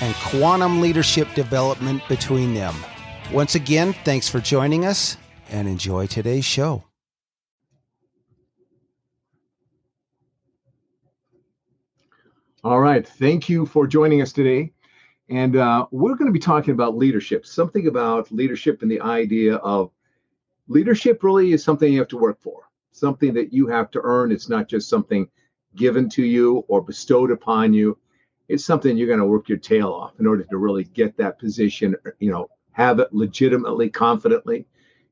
and quantum leadership development between them. Once again, thanks for joining us and enjoy today's show. All right. Thank you for joining us today. And uh, we're going to be talking about leadership, something about leadership and the idea of leadership really is something you have to work for, something that you have to earn. It's not just something given to you or bestowed upon you. It's something you're going to work your tail off in order to really get that position, you know, have it legitimately, confidently,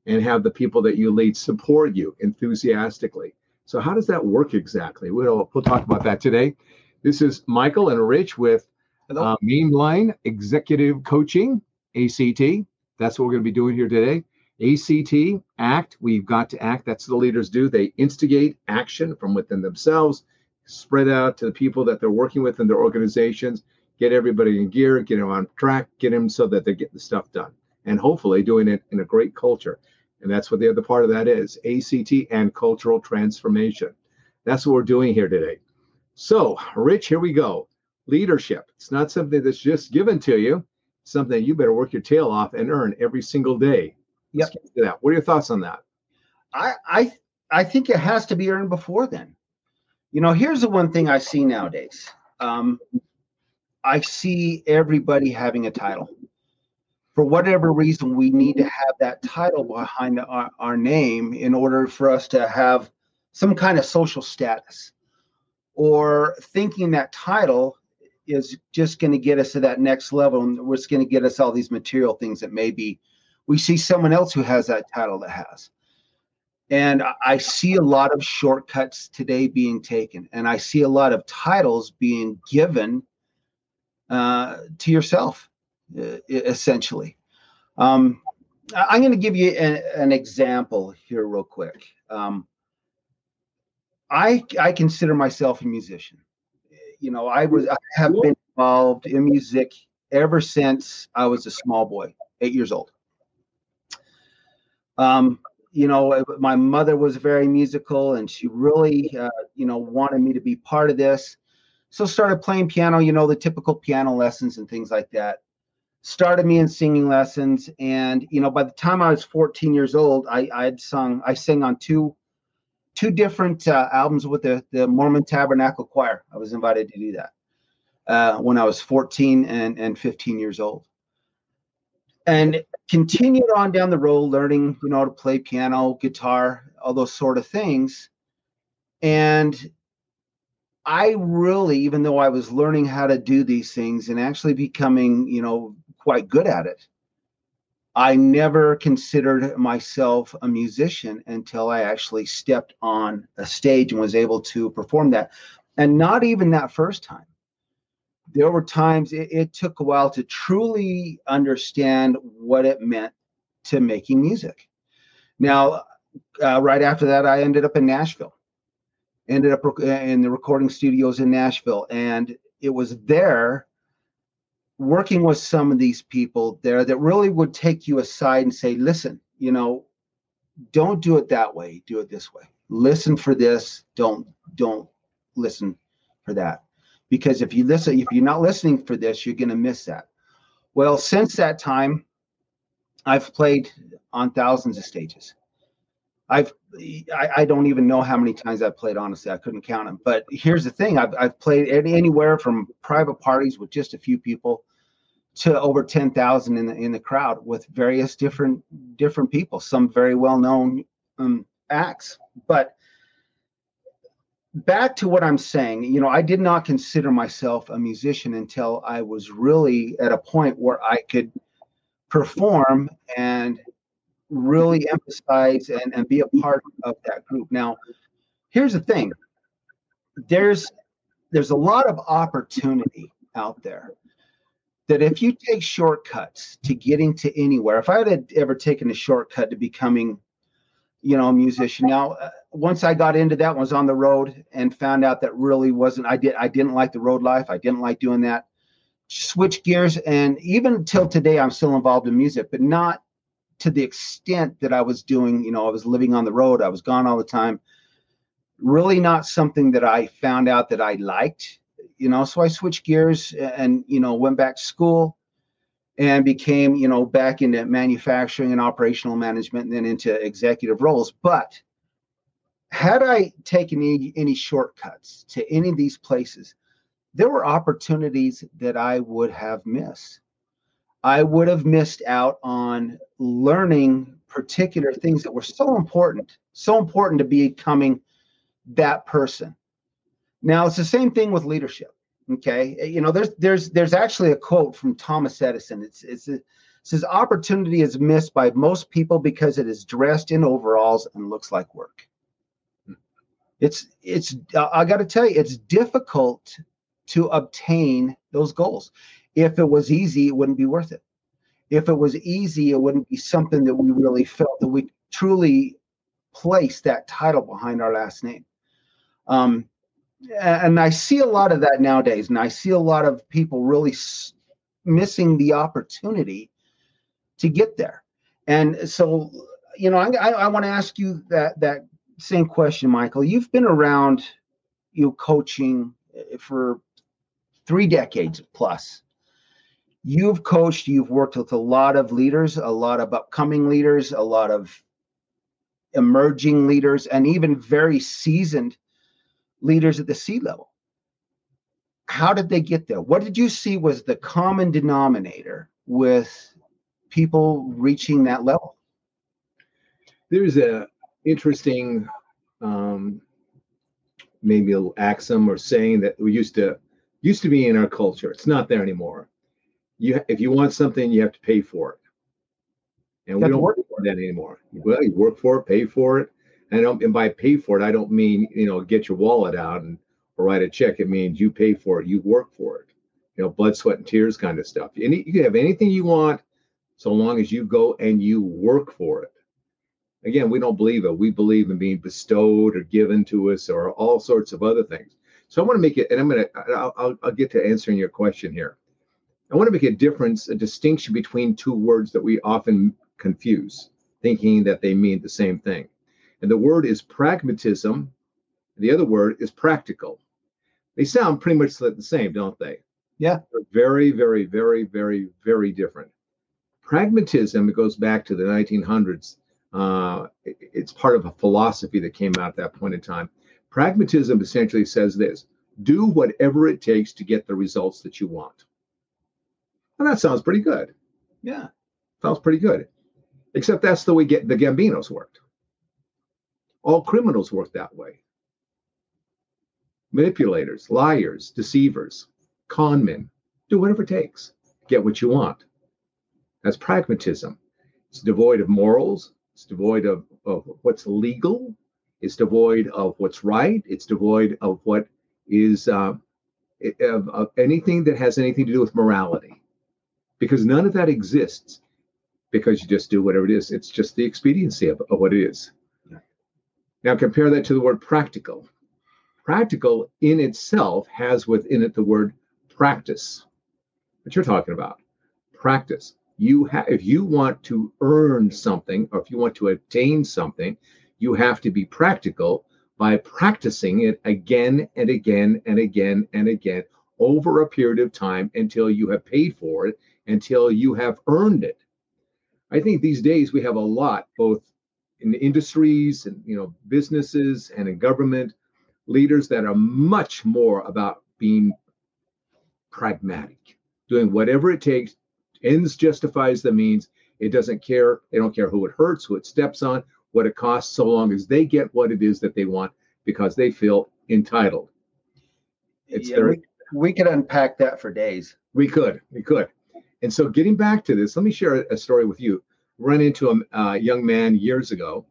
and have the people that you lead support you enthusiastically. So, how does that work exactly? We'll, we'll talk about that today. This is Michael and Rich with uh, Mainline Executive Coaching, ACT. That's what we're going to be doing here today. ACT, act, we've got to act. That's what the leaders do. They instigate action from within themselves, spread out to the people that they're working with in their organizations, get everybody in gear, get them on track, get them so that they get the stuff done. And hopefully doing it in a great culture. And that's what the other part of that is ACT and cultural transformation. That's what we're doing here today. So, Rich, here we go. Leadership. It's not something that's just given to you, something you better work your tail off and earn every single day. Yep. That. What are your thoughts on that? I I I think it has to be earned before then. You know, here's the one thing I see nowadays. Um, I see everybody having a title. For whatever reason, we need to have that title behind our, our name in order for us to have some kind of social status. Or thinking that title is just going to get us to that next level and it's going to get us all these material things that maybe we see someone else who has that title that has. And I see a lot of shortcuts today being taken, and I see a lot of titles being given uh, to yourself, uh, essentially. Um, I'm going to give you an, example here, real quick. Um, I I consider myself a musician. You know, I was I have been involved in music ever since I was a small boy, eight years old. Um, you know, my mother was very musical and she really, uh, you know, wanted me to be part of this. So started playing piano, you know, the typical piano lessons and things like that. Started me in singing lessons. And, you know, by the time I was 14 years old, I, I had sung, I sang on two, two different uh, albums with the, the Mormon Tabernacle Choir. I was invited to do that uh, when I was 14 and, and 15 years old and continued on down the road learning you know to play piano guitar all those sort of things. And i really even though i was learning how to do these things and actually becoming you know quite good at it i never considered myself a musician until i actually stepped on a stage and was able to perform that. And not even that first time there were times it, it, took a while to truly understand what it meant to making music. Now, uh, right after that, I ended up in Nashville, ended up in the recording studios in Nashville. And it was there working with some of these people there that really would take you aside and say, listen, you know, don't do it that way, do it this way. Listen for this, don't don't listen for that because if you listen if you're not listening for this you're going to miss that. Well since that time i've played on thousands of stages. I've I, I, don't even know how many times i've played honestly i couldn't count them but here's the thing i've, I've played any, anywhere from private parties with just a few people to over 10,000 in the in the crowd with various different different people, some very well known um, acts. But back to what I'm saying, you know, I did not consider myself a musician until I was really at a point where I could perform and really emphasize and, and be a part of that group. Now, here's the thing. There's there's a lot of opportunity out there that if you take shortcuts to getting to anywhere, if I had ever taken a shortcut to becoming, you know, musician, now uh, once I got into that, was on the road and found out that really wasn't. I did. I didn't like the road life. I didn't like doing that. Switch gears, and even till today, I'm still involved in music, but not to the extent that I was doing. You know, I was living on the road. I was gone all the time. Really, not something that I found out that I liked you know, so I switched gears and, you know, went back to school and became, you know, back into manufacturing and operational management and then into executive roles. But had I taken any, any shortcuts to any of these places, there were opportunities that I would have missed. I would have missed out on learning particular things that were so important, so important to becoming that person. Now it's the same thing with leadership. Okay, eh, you know, there's there's there's actually a quote from Thomas Edison. It's it's it says opportunity is missed by most people because it is dressed in overalls and looks like work. Hmm. It's it's uh, I got to tell you, it's difficult to obtain those goals. If it was easy, it wouldn't be worth it. If it was easy, it wouldn't be something that we really felt that we truly place that title behind our last name. Um, and I see a lot of that nowadays, and I see a lot of people really s- missing the opportunity to get there. And so, you know, I, I, I want to ask you that that same question, Michael. You've been around, you know, coaching eh, for three decades plus. You've coached, you've worked with a lot of leaders, a lot of upcoming leaders, a lot of emerging leaders, and even very seasoned leaders at the C level. How did they get there? What did you see was the common denominator with people reaching that level? There's a interesting, um, maybe a axiom or saying that we used to used to be in our culture. It's not there anymore. You, if you want something, you have to pay for it, and we don't work for that anymore. Well, you work for it, pay for it, and, I don't, and by pay for it, I don't mean you know get your wallet out and or write a check. It means you pay for it, you work for it. You know, blood, sweat, and tears kind of stuff. Any, you can have anything you want, so long as you go and you work for it. Again, we don't believe it. We believe in being bestowed or given to us or all sorts of other things. So I want to make it, and I'm going to, I'll, I'll get to answering your question here. I want to make a difference, a distinction between two words that we often confuse, thinking that they mean the same thing. And the word is pragmatism. The other word is practical. They sound pretty much the same, don't they? Yeah. They're very, very, very, very, very different. Pragmatism, it goes back to the 1900s. Uh, it's part of a philosophy that came out at that point in time. Pragmatism essentially says this do whatever it takes to get the results that you want. And that sounds pretty good. Yeah. Sounds pretty good. Except that's the way get, the Gambinos worked. All criminals work that way. Manipulators, liars, deceivers, con men, do whatever it takes. Get what you want. That's pragmatism. It's devoid of morals. It's devoid of, of what's legal. It's devoid of what's right. It's devoid of what is uh, of, of anything that has anything to do with morality. Because none of that exists because you just do whatever it is. It's just the expediency of, of what it is. Now compare that to the word practical. Practical in itself has within it the word practice. What you're talking about. Practice. You have if you want to earn something or if you want to attain something, you have to be practical by practicing it again and again and again and again over a period of time until you have paid for it, until you have earned it. I think these days we have a lot, both in industries and you know businesses and in government leaders that are much more about being pragmatic doing whatever it takes ends justifies the means. It doesn't care. They don't care who it hurts, who it steps on, what it costs, so long as they get what it is that they want because they feel entitled. It's yeah, we, we could unpack that for days. We could, we could. And so, getting back to this, let me share a story with you. Run into a uh, young man years ago,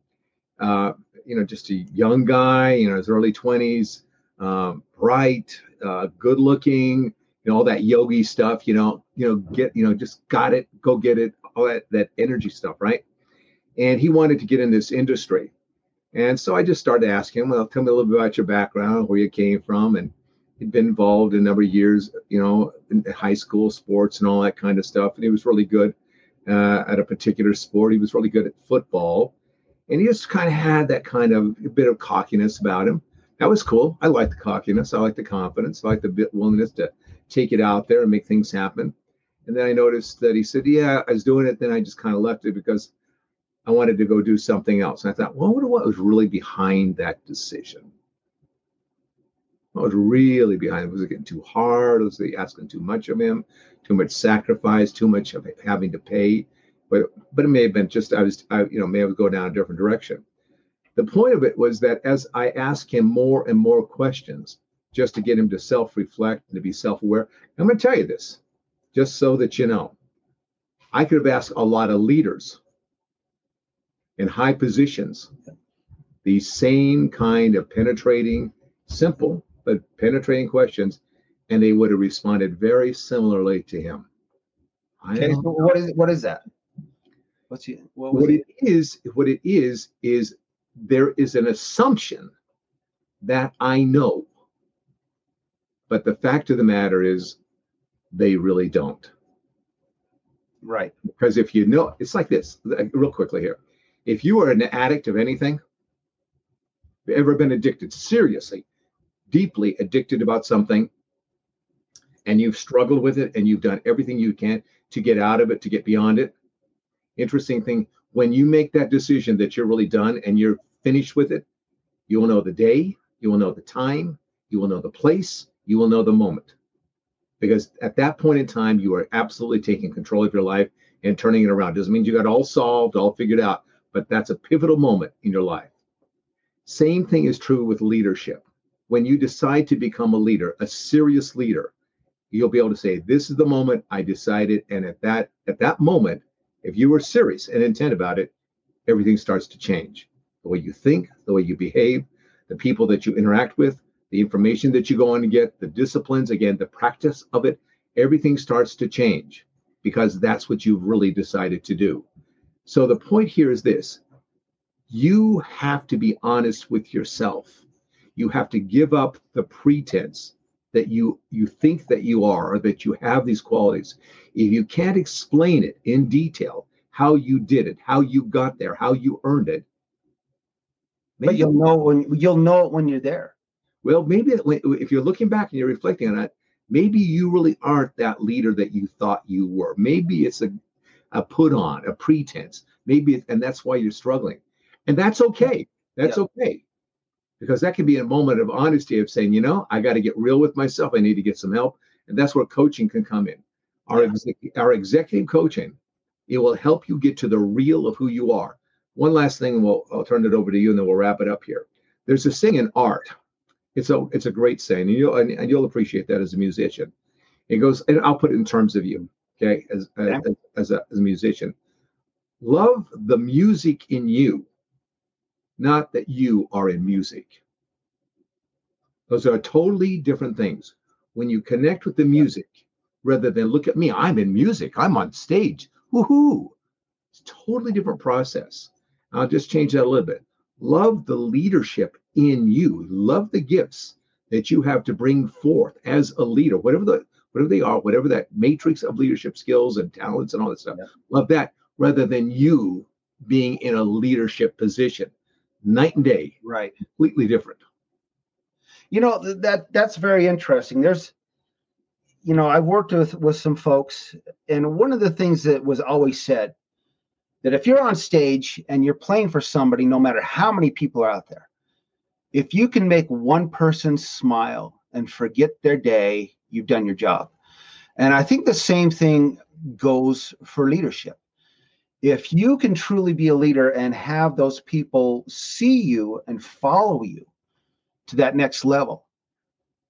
uh, you know, just a young guy, you know, his early 20s, um, bright, uh, good looking, you know, all that yogi stuff, you know, you know, get, you know, just got it, go get it, all that, that energy stuff, right? And he wanted to get in this industry. And so I just started asking him, well, tell me a little bit about your background, where you came from. And he'd been involved in a number of years, you know, in high school sports and all that kind of stuff. And he was really good uh, at a particular sport. He was really good at football. And he just kind of had that kind of a bit of cockiness about him. That was cool. I like the cockiness. I like the confidence. I like the willingness to take it out there and make things happen. And then I noticed that he said, Yeah, I was doing it. Then I just kind of left it because I wanted to go do something else. And I thought, well, wonder what was really behind that decision? What was really behind it? Was it getting too hard? Was they asking too much of him? Too much sacrifice? Too much of having to pay? But but it may have been just I was I, you know may have go down a different direction. The point of it was that as I asked him more and more questions, just to get him to self-reflect and to be self-aware, I'm going to tell you this, just so that you know. I could have asked a lot of leaders in high positions these same kind of penetrating, simple but penetrating questions, and they would have responded very similarly to him. okay, so what is what is that? What's he, what, what it, it is? What it is is there is an assumption that I know, but the fact of the matter is, they really don't. Right. Because if you know, it's like this. Real quickly here if you are an addict of anything, ever been addicted, seriously, deeply addicted about something, and you've struggled with it and you've done everything you can to get out of it, to get beyond it. Interesting thing, when you make that decision that you're really done and you're finished with it, you will know the day, you will know the time, you will know the place, you will know the moment. Because at that point in time, you are absolutely taking control of your life and turning it around. Doesn't mean you got all solved, all figured out, but that's a pivotal moment in your life. Same thing is true with leadership. When you decide to become a leader, a serious leader, you'll be able to say, "This is the moment I decided." And at that at that moment, if you were serious and intent about it, everything starts to change. The way you think, the way you behave, the people that you interact with, the information that you go on to get, the disciplines, again, the practice of it, everything starts to change because that's what you've really decided to do. So the point here is this you have to be honest with yourself. You have to give up the pretense that you you think that you are or that you have these qualities. If you can't explain it in detail, how you did it, how you got there, how you earned it, but you'll know when you'll know it when you're there. Well, maybe if you're looking back and you're reflecting on it, maybe you really aren't that leader that you thought you were. Maybe it's a a put on, a pretense. Maybe, and that's why you're struggling. And that's okay. That's yeah. okay. Because that can be a moment of honesty of saying, you know, I got to get real with myself. I need to get some help. And that's where coaching can come in. Our, yeah. our executive coaching, it will help you get to the real of who you are. One last thing, we'll I'll turn it over to you and then we'll wrap it up here. There's a saying in art. It's a it's a great saying, and you'll and, and you'll appreciate that as a musician. It goes, and I'll put it in terms of you okay, as, yeah. as, as, a, as a musician. Love the music in you, not that you are in music. Those are totally different things. When you connect with the music, rather than look at me, I'm in music, I'm on stage, woohoo. It's a totally different process. I'll just change that a little bit. Love the leadership in you, love the gifts that you have to bring forth as a leader, whatever the whatever they are, whatever that matrix of leadership skills and talents and all that stuff. Yeah. Love that rather than you being in a leadership position. Night and day. Right. Completely different. You know, that that's very interesting. There's you know, I've worked with with some folks and one of the things that was always said that if you're on stage and you're playing for somebody no matter how many people are out there, if you can make one person smile and forget their day you've done your job. And I think the same thing goes for leadership. If you can truly be a leader and have those people see you and follow you to that next level,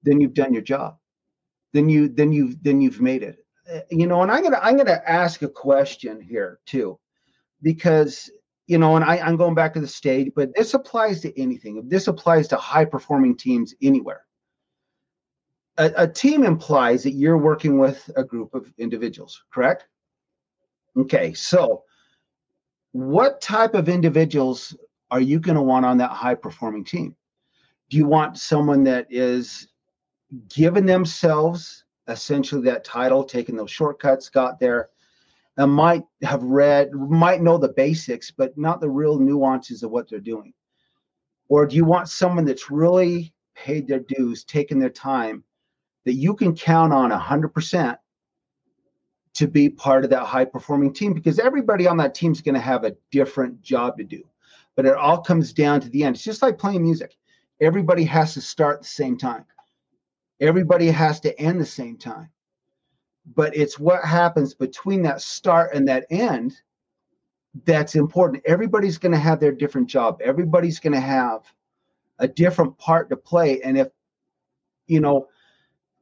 then you've done your job. Then you then you've then you've made it. Uh, you know, and I'm gonna I'm gonna ask a question here too, because you know, and I, I'm going back to the stage, but this applies to anything. This applies to high performing teams anywhere a, a team implies that you're working with a group of individuals, correct? Okay, so what type of individuals are you going to want on that high performing team? Do you want someone that is given themselves essentially that title, taking those shortcuts, got there, and might have read, might know the basics, but not the real nuances of what they're doing? Or do you want someone that's really paid their dues, taken their time, that you can count on 100% to be part of that high performing team because everybody on that team is going to have a different job to do. But it all comes down to the end. It's just like playing music. Everybody has to start at the same time. Everybody has to end the same time. But it's what happens between that start and that end that's important. Everybody's going to have their different job. Everybody's going to have a different part to play. And if, you know,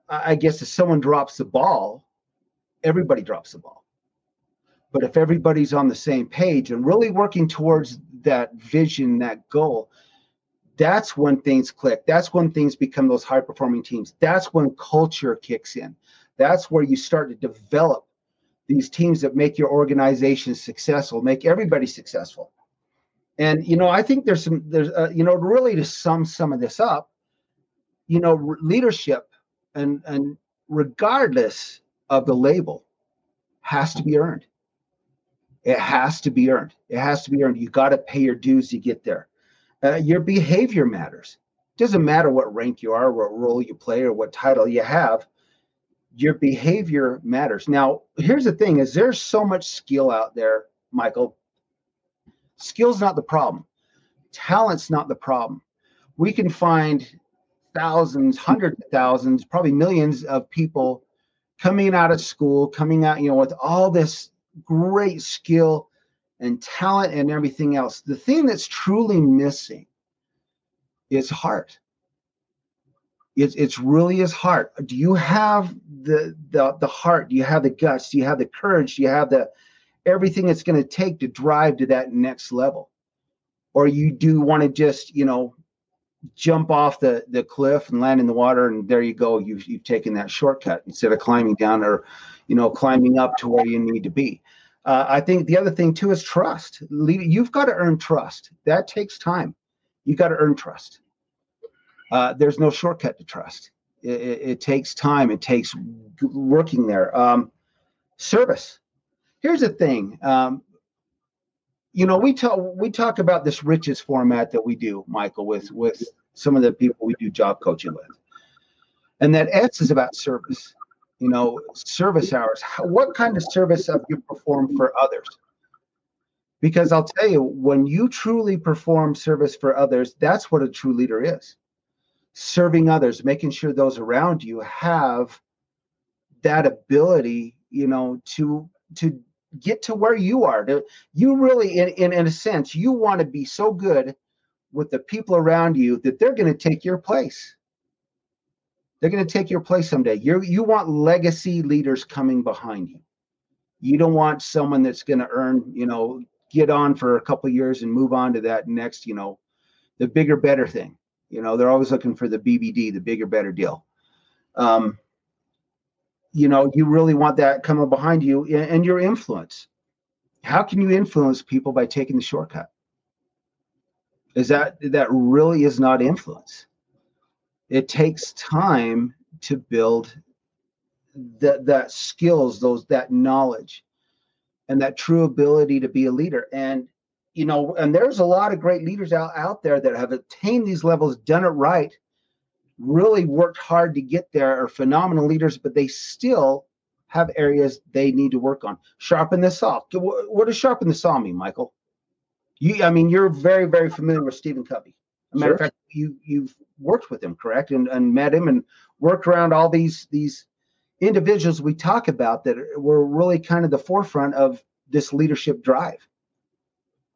I guess if someone drops the ball, everybody drops the ball. But if everybody's on the same page and really working towards that vision, that goal, that's when things click. That's when things become those high performing teams. That's when culture kicks in. That's where you start to develop these teams that make your organization successful, make everybody successful. And you know, I think there's some there's uh, you know really to sum some of this up, you know, leadership and and regardless of the label has to be earned. It has to be earned. It has to be earned. You got to pay your dues to get there. Uh, your behavior matters. Doesn't matter what rank you are what role you play or what title you have. Your behavior matters. Now here's the thing. Is there's so much skill out there michael? Skill's not the problem. Talent's not the problem. We can find thousands, hundreds of thousands, probably millions of people coming out of school, coming out, you know, with all this great skill and talent and everything else. The thing that's truly missing is heart. It's, it's really is heart. Do you have the, the the heart? Do you have the guts? Do you have the courage? Do you have the everything it's going to take to drive to that next level? Or you do want to just, you know, jump off the the cliff and land in the water and there you go. You've, you've taken that shortcut instead of climbing down or you know climbing up to where you need to be. Uh, i think the other thing too is trust. You've got to earn trust. That takes time. You've got to earn trust. Uh, there's no shortcut to trust. It, it, it, takes time. It takes working there. Um, service. Here's the thing. Um, you know, we talk we talk about this RICHES format that we do, Michael, with with some of the people we do job coaching with, and that S is about service. You know, service hours. What kind of service have you performed for others? Because I'll tell you, when you truly perform service for others, that's what a true leader is. Serving others, making sure those around you have that ability, you know, to to get to where you are. To, you really, in, in, in a sense, you want to be so good with the people around you that they're going to take your place. They're going to take your place someday. You you want legacy leaders coming behind you. You don't want someone that's going to earn, you know, get on for a couple years and move on to that next, you know, the bigger, better thing. You know, they're always looking for the BBD, the bigger, better deal. Um, you know you really want that coming behind you and your influence. How can you influence people by taking the shortcut? Is that that really is not influence. It takes time to build that that skills those that knowledge and that true ability to be a leader. And you know and there's a lot of great leaders out, out there that have attained these levels done it right really worked hard to get there are phenomenal leaders, but they still have areas they need to work on. Sharpen the saw. What does sharpen the saw mean, Michael? You, I mean, you're very, very familiar with Stephen Covey. As a matter sure. of fact, you you've worked with him, correct? And and met him and worked around all these these individuals we talk about that were really kind of the forefront of this leadership drive.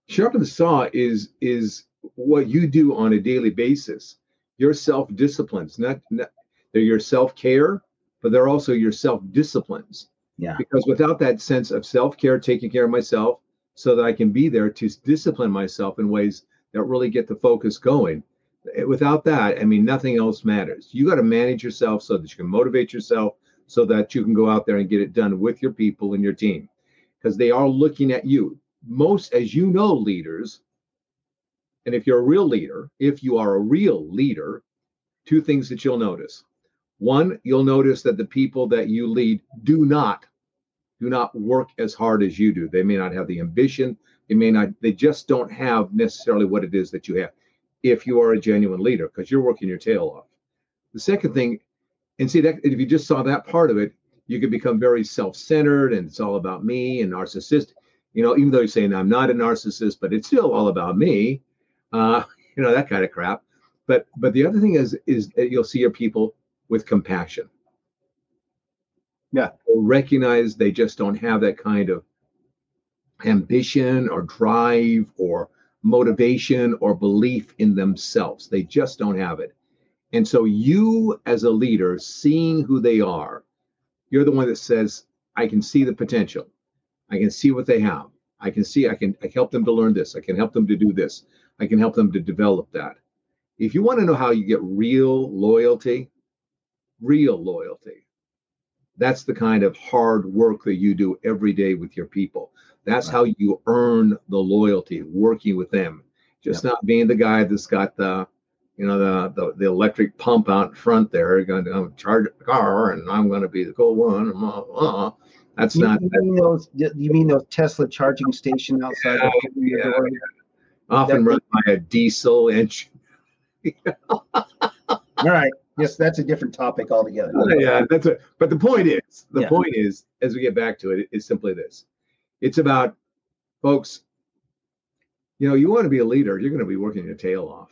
Sharpen the saw is is what you do on a daily basis. Your self disciplines, not, not they're your self care, but they're also your self disciplines. Yeah. Because without that sense of self care, taking care of myself, so that I can be there to discipline myself in ways that really get the focus going. Eh, without that, I mean, nothing else matters. You got to manage yourself so that you can motivate yourself, so that you can go out there and get it done with your people and your team, because they are looking at you. Most, as you know, leaders, and if you're a real leader, if you are a real leader, two things that you'll notice. One, you'll notice that the people that you lead do not do not work as hard as you do. They may not have the ambition. They may not, they just don't have necessarily what it is that you have if you are a genuine leader because you're working your tail off. The second thing, and see that if you just saw that part of it, you could become very self-centered and it's all about me and narcissistic. You know, even though you're saying I'm not a narcissist, but it's still all about me. Uh, you know, that kind of crap. But but the other thing is is that you'll see your people with compassion. Yeah. recognize they just don't have that kind of ambition or drive or motivation or belief in themselves. They just don't have it. And so, you as a leader, seeing who they are, you're the one that says, I can see the potential. I can see what they have. I can see, I can, I help them to learn this. I can help them to do this. I can help them to develop that. If you want to know how you get real loyalty, real loyalty, that's the kind of hard work that you do every day with your people. That's right. how you earn the loyalty, working with them. Just yep. not being the guy that's got the, you know, the, the, the electric pump out front there, going to charge a car, and I'm going to be the cool one. Uh, that's you not. Mean those, you mean those Tesla charging station outside? Yeah, yeah, yeah. Often run by a diesel engine. All right. Yes, that's a different topic altogether. Oh, yeah, that's it. But the point is, the point is, as we get back to it, is simply this: it's about, folks. You know, you want to be a leader, you're going to be working your tail off.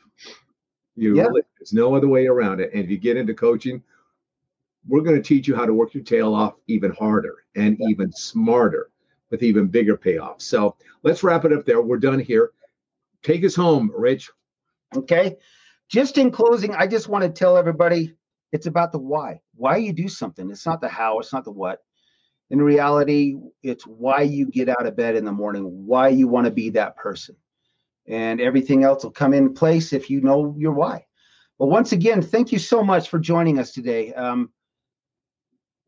You, yeah. really, there's no other way around it. And if you get into coaching, we're going to teach you how to work your tail off even harder and even smarter with even bigger payoffs. So let's wrap it up there. We're done here. Take us home, Rich. Okay just in closing, I just want to tell everybody it's about the why. Why you do something. It's not the how, it's not the what. In reality, it's why you get out of bed in the morning, why you want to be that person. And everything else will come in place if you know your why. Well, once again, thank you so much for joining us today. Um,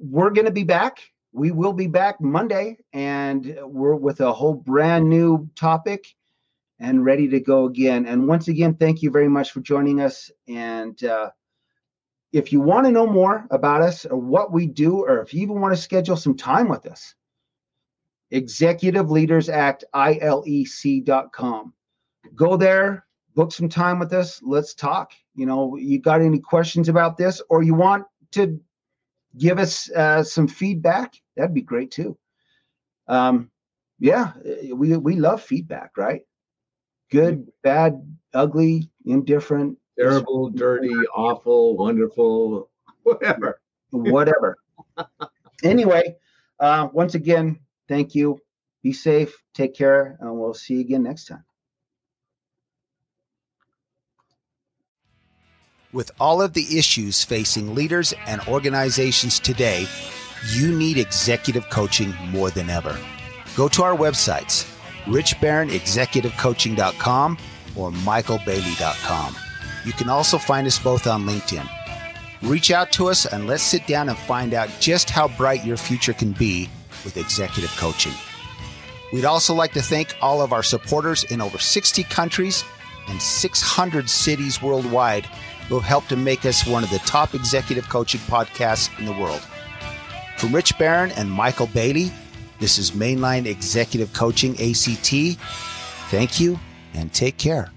we're going to be back. We will be back Monday, and we're with a whole brand new topic and ready to go again. And once again, thank you very much for joining us. And uh, if you want to know more about us or what we do, or if you even want to schedule some time with us, Executive Leaders Act, ILEC.com. Go there, book some time with us. Let's talk. You know, you got any questions about this, or you want to give us uh, some feedback? That'd be great too. Um, yeah, we we love feedback, right? good, bad, ugly, indifferent, terrible, dirty, awful, wonderful, whatever. whatever. anyway, uh, once again, thank you. Be safe, take care, and we'll see you again next time. With all of the issues facing leaders and organizations today, you need executive coaching more than ever. Go to our websites richbarronexecutivecoaching.com or michaelbailey.com. You can also find us both on LinkedIn. Reach out to us and let's sit down and find out just how bright your future can be with executive coaching. We'd also like to thank all of our supporters in over 60 countries and 600 cities worldwide have helped to make us one of the top executive coaching podcasts in the world. From Rich Barron and Michael Bailey, this is Mainline Executive Coaching ACT. Thank you and take care.